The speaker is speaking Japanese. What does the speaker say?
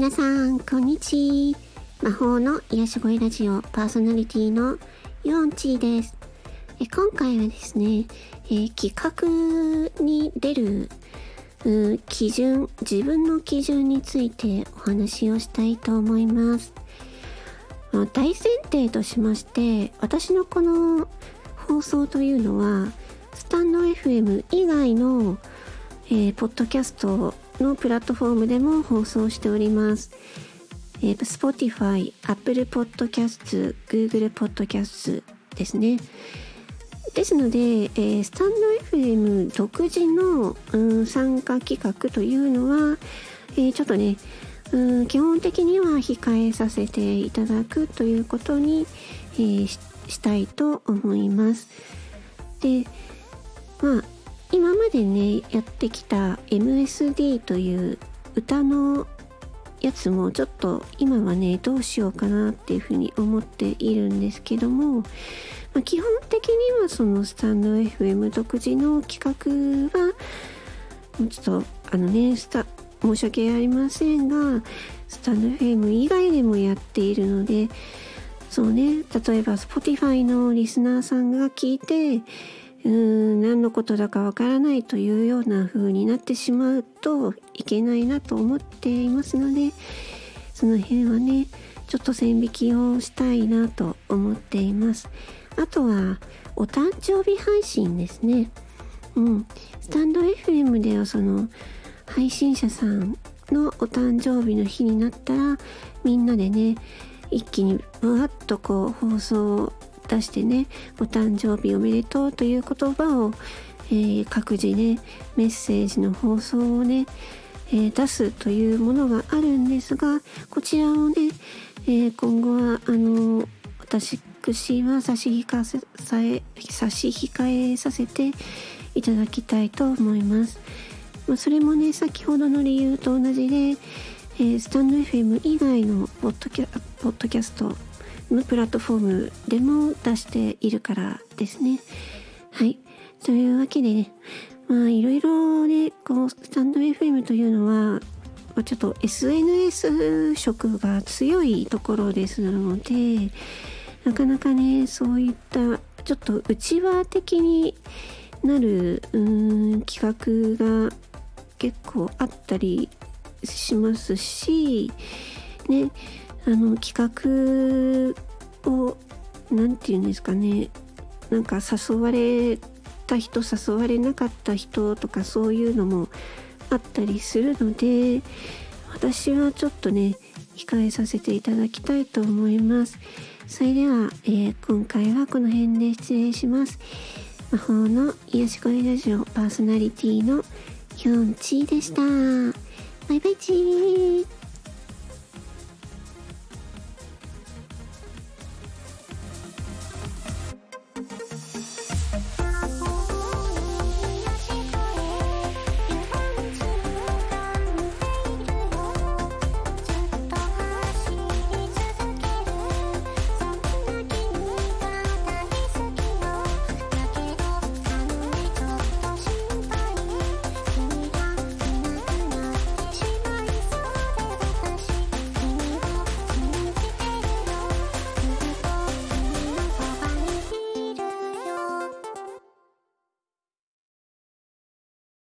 皆さん、こんにちは。魔法の癒し声ラジオパーソナリティのヨンチーです。え今回はですね、えー企画に出るう基準、自分の基準についてお話をしたいと思います。大前提としまして、私のこの放送というのは、スタンド FM 以外の、えーポッドキャストのプラットフォームでも放送しております。えー Spotify、Apple Podcast、Google Podcast ですね。ですので、えースタンド FM 独自の、うん参加企画というのは、えーちょっとね、うん基本的には控えさせていただくということに、えーししたいと思います。で、まあ、今までね、やってきた MSD という歌のやつもちょっと今はね、どうしようかなっていうふうに思っているんですけども、まあ、基本的にはそのスタンド FM 独自の企画は、ちょっとあのね、スタ、申し訳ありませんが、スタンド FM 以外でもやっているので、そうね、例えば Spotify のリスナーさんが聞いて、うーん、何のことだかわからないというような風になってしまうといけないなと思っていますので、その辺はね、ちょっと線引きをしたいなと思っています。あとは、お誕生日配信ですね。うん。スタンド FM ではその、配信者さんのお誕生日の日になったら、みんなでね、一気にぶわっとこう放送を出してね、お誕生日おめでとうという言葉を、えー各自ね、メッセージの放送をね、えー出すというものがあるんですが、こちらをね、えー今後は、あの私は差し控えさえ差し控えさせていただきたいと思います。まあ、それもね、先ほどの理由と同じで、えースタンド FM 以外のポッドキャポッドキャストプラットフォームでも出しているからですね。はい。というわけでね、まあいろいろね、こう、スタンド FM というのは、ちょっと SNS 色が強いところですので、なかなかね、そういったちょっと内輪的になるうん企画が結構あったりしますし、ね、あの企画をなんて言うんですかね。なんか誘われた人誘われなかった人とかそういうのもあったりするので私はちょっとね控えさせていただきたいと思います。それでは、えー今回はこの辺で失礼します。魔法の癒し声ラジオパーソナリティのヒョンチーでした。バイバイチー。